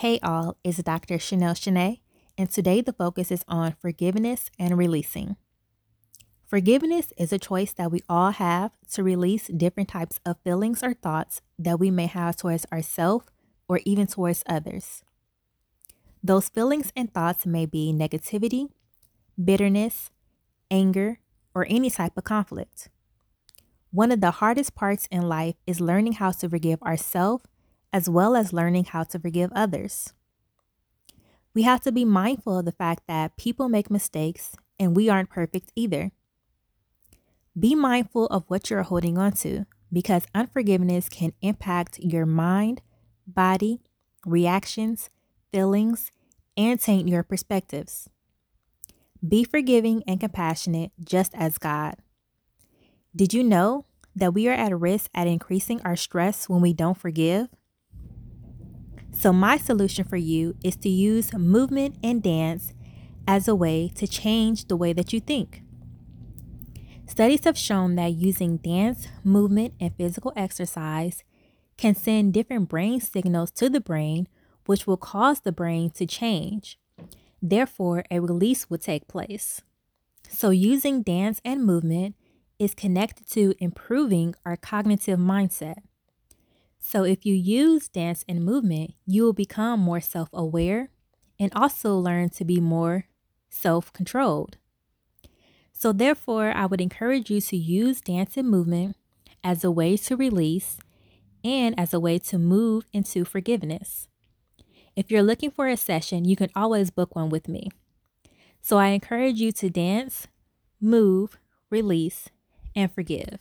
Hey all, it's Dr. Chanel Shanae, and today the focus is on forgiveness and releasing. Forgiveness is a choice that we all have to release different types of feelings or thoughts that we may have towards ourselves or even towards others. Those feelings and thoughts may be negativity, bitterness, anger, or any type of conflict. One of the hardest parts in life is learning how to forgive ourselves as well as learning how to forgive others. We have to be mindful of the fact that people make mistakes and we aren't perfect either. Be mindful of what you're holding on to because unforgiveness can impact your mind, body, reactions, feelings, and taint your perspectives. Be forgiving and compassionate just as God. Did you know that we are at risk at increasing our stress when we don't forgive? So, my solution for you is to use movement and dance as a way to change the way that you think. Studies have shown that using dance, movement, and physical exercise can send different brain signals to the brain, which will cause the brain to change. Therefore, a release will take place. So, using dance and movement is connected to improving our cognitive mindset. So, if you use dance and movement, you will become more self aware and also learn to be more self controlled. So, therefore, I would encourage you to use dance and movement as a way to release and as a way to move into forgiveness. If you're looking for a session, you can always book one with me. So, I encourage you to dance, move, release, and forgive.